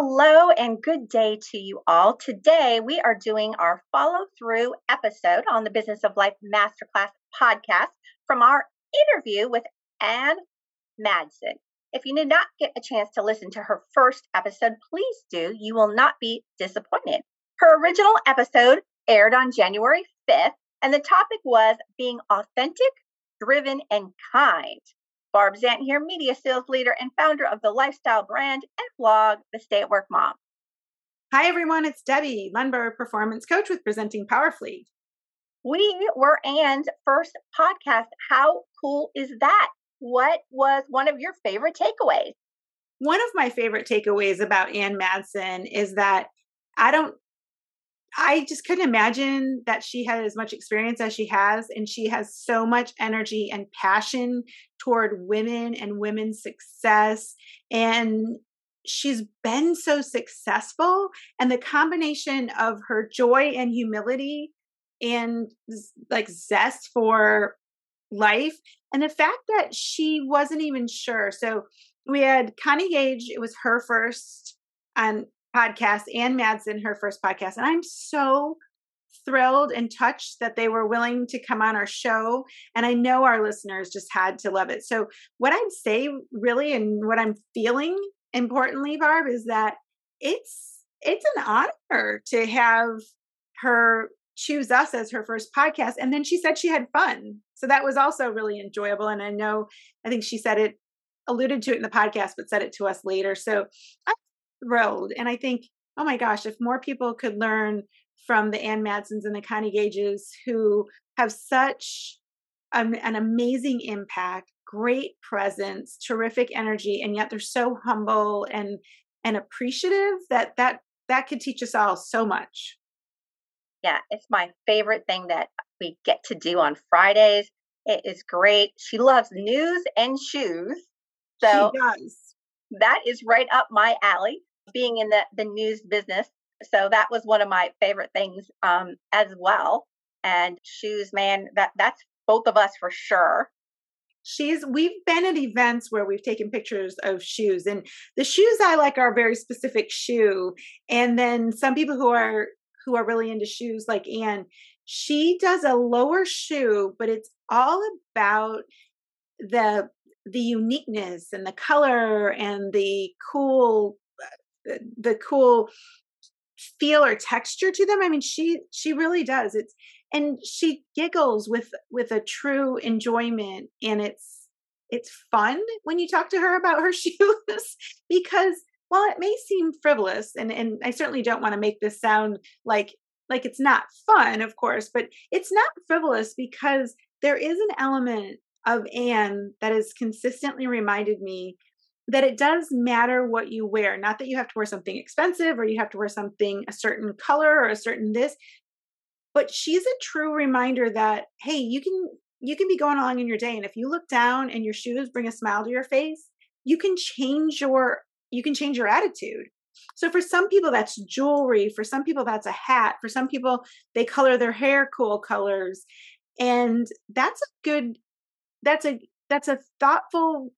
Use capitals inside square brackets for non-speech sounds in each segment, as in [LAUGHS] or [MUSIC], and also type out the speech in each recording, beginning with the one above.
Hello and good day to you all. Today we are doing our follow through episode on the Business of Life Masterclass podcast from our interview with Ann Madsen. If you did not get a chance to listen to her first episode, please do. You will not be disappointed. Her original episode aired on January 5th, and the topic was being authentic, driven, and kind. Barb Zant here, media sales leader and founder of the lifestyle brand and blog, The Stay at Work Mom. Hi, everyone. It's Debbie Lundberg, performance coach with Presenting Powerfully. We were Ann's first podcast. How cool is that? What was one of your favorite takeaways? One of my favorite takeaways about Ann Madsen is that I don't I just couldn't imagine that she had as much experience as she has. And she has so much energy and passion toward women and women's success. And she's been so successful. And the combination of her joy and humility and like zest for life and the fact that she wasn't even sure. So we had Connie Gage, it was her first on podcast Ann Madsen, her first podcast. And I'm so thrilled and touched that they were willing to come on our show. And I know our listeners just had to love it. So, what I'd say really, and what I'm feeling importantly, Barb, is that it's it's an honor to have her choose us as her first podcast. And then she said she had fun. So that was also really enjoyable. And I know, I think she said it, alluded to it in the podcast, but said it to us later. So I'm thrilled. And I think, oh my gosh, if more people could learn from the Ann Madsens and the Connie Gages who have such an, an amazing impact, great presence, terrific energy, and yet they're so humble and and appreciative that that that could teach us all so much. Yeah, it's my favorite thing that we get to do on Fridays. It is great. She loves news and shoes. So she does. That is right up my alley being in the, the news business. So that was one of my favorite things um, as well. And shoes, man, that that's both of us for sure. She's we've been at events where we've taken pictures of shoes and the shoes I like are a very specific shoe. And then some people who are who are really into shoes like Ann, she does a lower shoe, but it's all about the the uniqueness and the color and the cool uh, the, cool feel or texture to them i mean she she really does. It's and she giggles with with a true enjoyment and it's it's fun when you talk to her about her [LAUGHS] shoes because while it may seem frivolous and and I certainly don't want to make this sound like like it's not fun of course but it's not frivolous because there is an element of Ann that has consistently reminded me that it does matter what you wear. Not that you have to wear something expensive or you have to wear something a certain color or a certain this, but she's a true reminder that hey, you can you can be going along in your day and if you look down and your shoes bring a smile to your face, you can change your you can change your attitude. So for some people that's jewelry, for some people that's a hat, for some people they color their hair cool colors. And that's a good that's a that's a thoughtful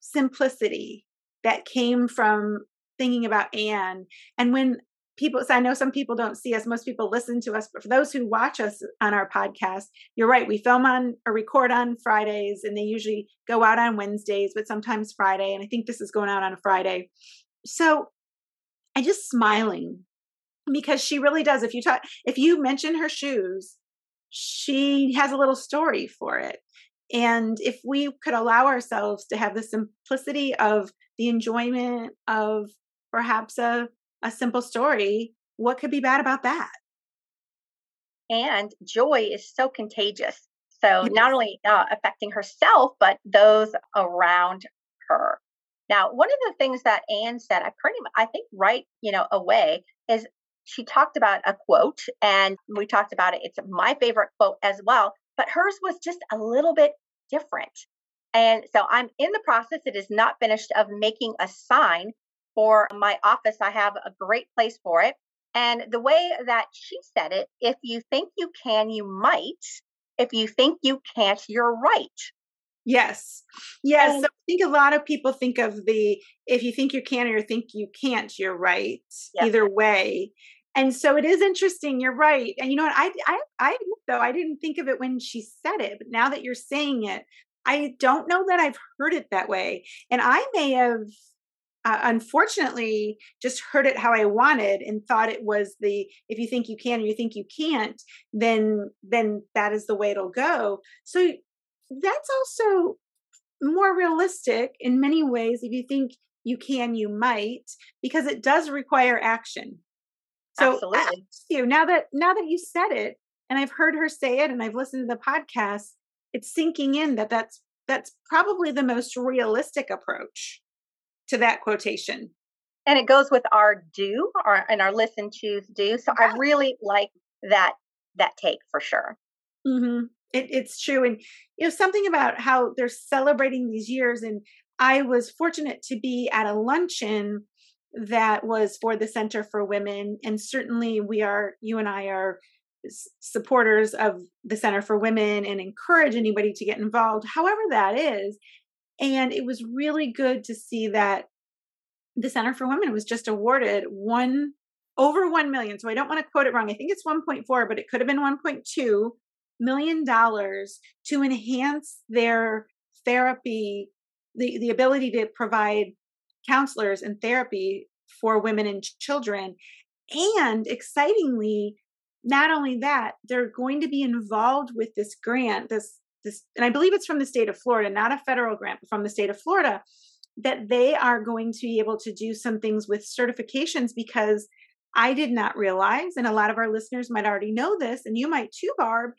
simplicity that came from thinking about Ann. And when people, so I know some people don't see us, most people listen to us, but for those who watch us on our podcast, you're right. We film on or record on Fridays and they usually go out on Wednesdays, but sometimes Friday. And I think this is going out on a Friday. So I just smiling because she really does. If you talk, if you mention her shoes, she has a little story for it. And if we could allow ourselves to have the simplicity of the enjoyment of perhaps a, a simple story, what could be bad about that? And joy is so contagious. So yes. not only uh, affecting herself, but those around her. Now, one of the things that Ann said, I pretty much, I think right, you know, away is she talked about a quote and we talked about it. It's my favorite quote as well but hers was just a little bit different. And so I'm in the process, it is not finished, of making a sign for my office. I have a great place for it. And the way that she said it, if you think you can, you might. If you think you can't, you're right. Yes. Yes. And, so I think a lot of people think of the if you think you can or you think you can't, you're right. Either way. And so it is interesting. You're right. And you know what? I, I, I, though, I didn't think of it when she said it, but now that you're saying it, I don't know that I've heard it that way. And I may have uh, unfortunately just heard it how I wanted and thought it was the if you think you can or you think you can't, then then that is the way it'll go. So that's also more realistic in many ways if you think you can you might because it does require action so Absolutely. you now that now that you said it and i've heard her say it and i've listened to the podcast it's sinking in that that's that's probably the most realistic approach to that quotation. And it goes with our do our and our listen, choose, do. So yeah. I really like that that take for sure. Mm-hmm. It, it's true, and you know something about how they're celebrating these years. And I was fortunate to be at a luncheon that was for the Centre for Women, and certainly we are. You and I are supporters of the Centre for Women and encourage anybody to get involved, however that is. And it was really good to see that the Centre for Women was just awarded one over 1 million. So I don't want to quote it wrong. I think it's 1.4, but it could have been 1.2 million dollars to enhance their therapy, the, the ability to provide counselors and therapy for women and children. And excitingly, not only that, they're going to be involved with this grant, this this, and I believe it's from the state of Florida, not a federal grant, but from the state of Florida, that they are going to be able to do some things with certifications because I did not realize, and a lot of our listeners might already know this, and you might too, Barb,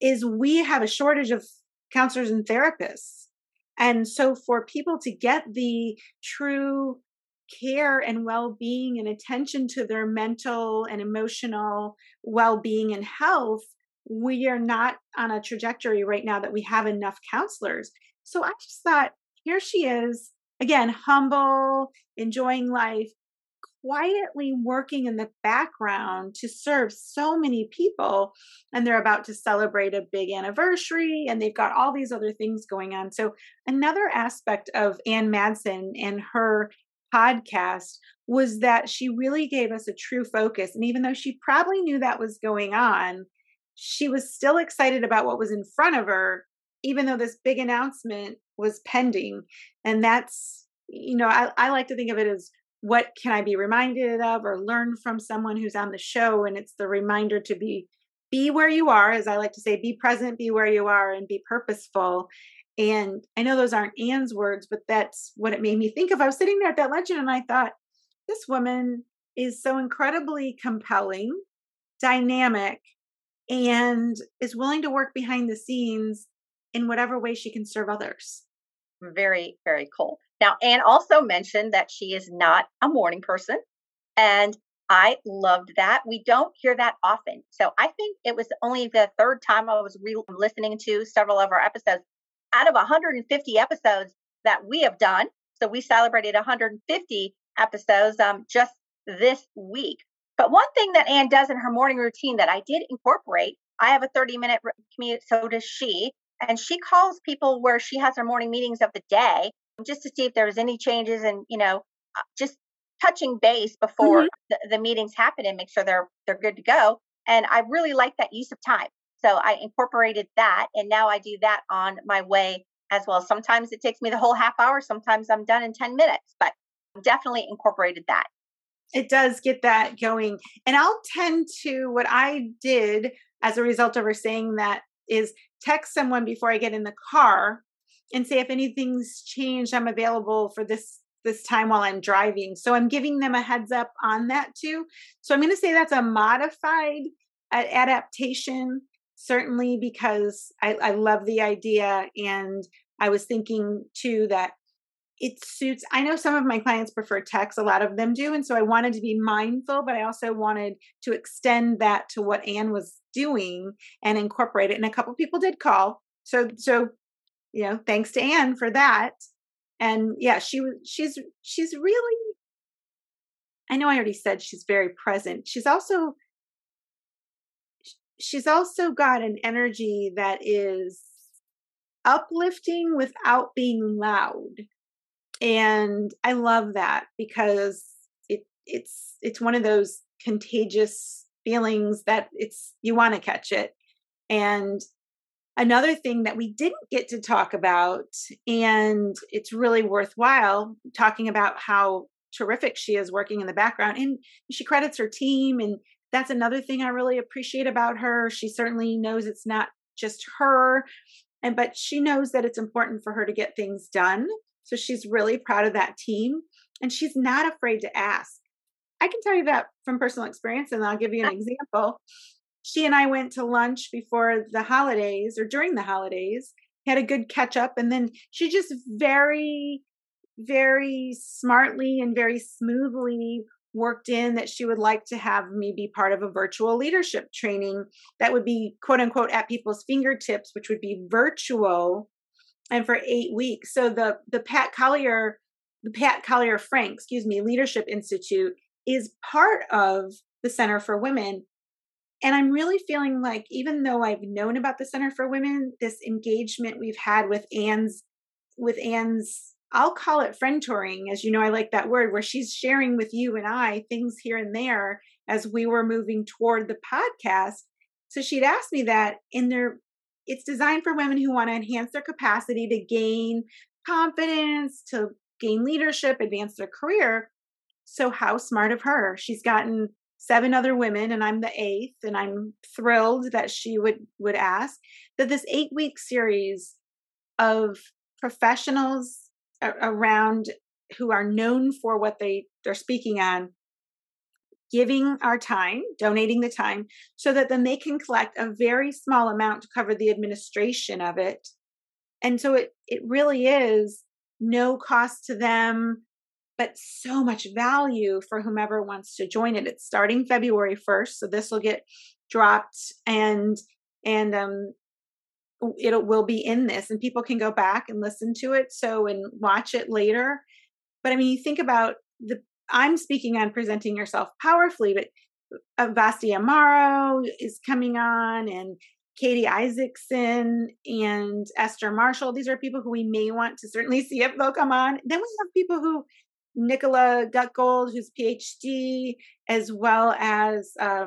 is we have a shortage of counselors and therapists. And so for people to get the true care and well-being and attention to their mental and emotional well-being and health we are not on a trajectory right now that we have enough counselors. So I just thought, here she is, again, humble, enjoying life, quietly working in the background to serve so many people. And they're about to celebrate a big anniversary and they've got all these other things going on. So, another aspect of Ann Madsen and her podcast was that she really gave us a true focus. And even though she probably knew that was going on, she was still excited about what was in front of her, even though this big announcement was pending. And that's, you know, I, I like to think of it as what can I be reminded of or learn from someone who's on the show? And it's the reminder to be be where you are, as I like to say, be present, be where you are, and be purposeful. And I know those aren't Ann's words, but that's what it made me think of. I was sitting there at that luncheon and I thought, this woman is so incredibly compelling, dynamic, and is willing to work behind the scenes in whatever way she can serve others. Very, very cool. Now, Ann also mentioned that she is not a morning person. And I loved that. We don't hear that often. So I think it was only the third time I was re- listening to several of our episodes. Out of 150 episodes that we have done, so we celebrated 150 episodes um, just this week. But one thing that Ann does in her morning routine that I did incorporate, I have a 30 minute commute, so does she. And she calls people where she has her morning meetings of the day just to see if there was any changes and, you know, uh, just touching base before mm-hmm. the, the meetings happen and make sure they're they're good to go. And I really like that use of time. So I incorporated that and now I do that on my way as well. Sometimes it takes me the whole half hour, sometimes I'm done in 10 minutes, but definitely incorporated that it does get that going. And I'll tend to what I did as a result of her saying that is text someone before I get in the car and say if anything's changed, I'm available for this this time while I'm driving. So I'm giving them a heads up on that too. So I'm going to say that's a modified adaptation, certainly because I, I love the idea. And I was thinking too that it suits i know some of my clients prefer text a lot of them do and so i wanted to be mindful but i also wanted to extend that to what ann was doing and incorporate it and a couple people did call so so you know thanks to Ann for that and yeah she was she's she's really i know i already said she's very present she's also she's also got an energy that is uplifting without being loud. And I love that because it it's it's one of those contagious feelings that it's you want to catch it. And another thing that we didn't get to talk about and it's really worthwhile talking about how terrific she is working in the background and she credits her team and that's another thing I really appreciate about her. She certainly knows it's not just her and but she knows that it's important for her to get things done. So she's really proud of that team and she's not afraid to ask. I can tell you that from personal experience and I'll give you an example. She and I went to lunch before the holidays or during the holidays, had a good catch up and then she just very very smartly and very smoothly worked in that she would like to have me be part of a virtual leadership training that would be quote unquote at people's fingertips, which would be virtual and for eight weeks. So the the Pat Collier, the Pat Collier Frank, excuse me, Leadership Institute is part of the Centre for Women. And I'm really feeling like even though I've known about the Centre for Women, this engagement we've had with Ann's with Ann's I'll call it friend touring, as you know, I like that word, where she's sharing with you and I things here and there as we were moving toward the podcast. So she'd asked me that in their, it's designed for women who want to enhance their capacity to gain confidence, to gain leadership, advance their career. So how smart of her. She's gotten seven other women and I'm the eighth and I'm thrilled that she would would ask that this 8 week series of professionals around who are known for what they they're speaking on giving our time donating the time so that then they can collect a very small amount to cover the administration of it. And so it it really is no cost to them but so much value for whomever wants to join it it's starting february 1st so this will get dropped and and um it will be in this and people can go back and listen to it so and watch it later but i mean you think about the i'm speaking on presenting yourself powerfully but uh, Vasti Amaro is coming on and Katie Isaacson and Esther Marshall. These are people who we may want to certainly [LAUGHS] see if they'll come on. Then we have people who Nicola Gutgold, who's PhD, as well as uh,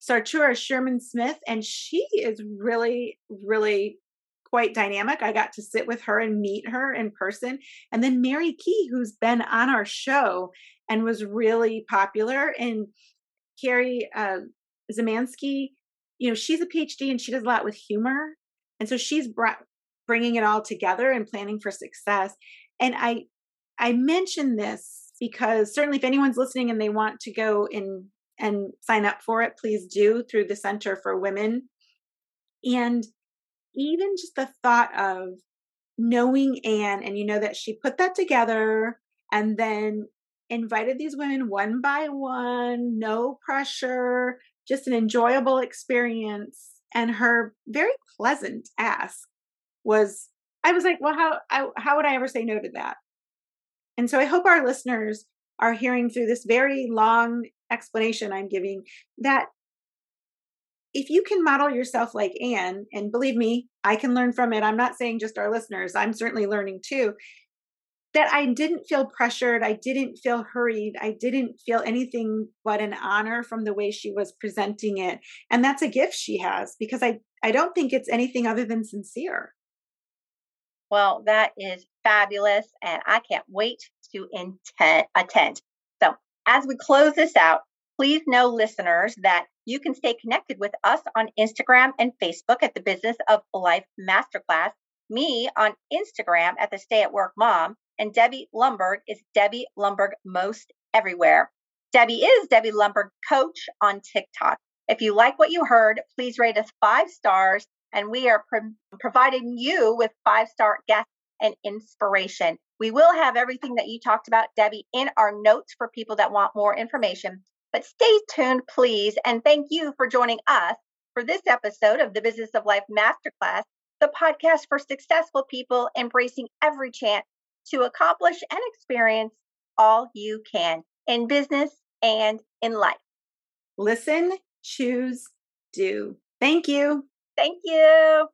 Sartura Sherman Smith, and she is really, really quite dynamic. I got to sit with her and meet her in person. And then Mary Key, who's been on our show and was really popular. And Carrie uh, Zemansky, you know, she's a PhD and she does a lot with humor. And so she's brought, bringing it all together and planning for success. And I, I mention this because certainly if anyone's listening and they want to go and and sign up for it, please do through the Centre for Women. And even just the thought of knowing Ann, and you know that she put that together and then invited these women one by one, no pressure, just an enjoyable experience. And her very pleasant ask was, I was like, well, how, I, how would I ever say no to that? And so I hope our listeners are hearing through this very long explanation I'm giving that if you can model yourself like Ann, and believe me, I can learn from it. I'm not saying just our listeners, I'm certainly learning too. That I didn't feel pressured. I didn't feel hurried. I didn't feel anything but an honor from the way she was presenting it. And that's a gift she has because I, I don't think it's anything other than sincere. Well, that is fabulous. And I can't wait to intent, attend. So, as we close this out, please know, listeners, that you can stay connected with us on Instagram and Facebook at the Business of Life Masterclass, me on Instagram at the Stay at Work Mom, and Debbie Lundberg is Debbie Lundberg most everywhere. Debbie is Debbie Lundberg Coach on TikTok. If you like what you heard, please rate us five stars, and we are pro- providing you with five star guests and inspiration. We will have everything that you talked about, Debbie, in our notes for people that want more information. But stay tuned, please. And thank you for joining us for this episode of the Business of Life Masterclass, the podcast for successful people embracing every chance to accomplish and experience all you can in business and in life. Listen, choose, do. Thank you. Thank you.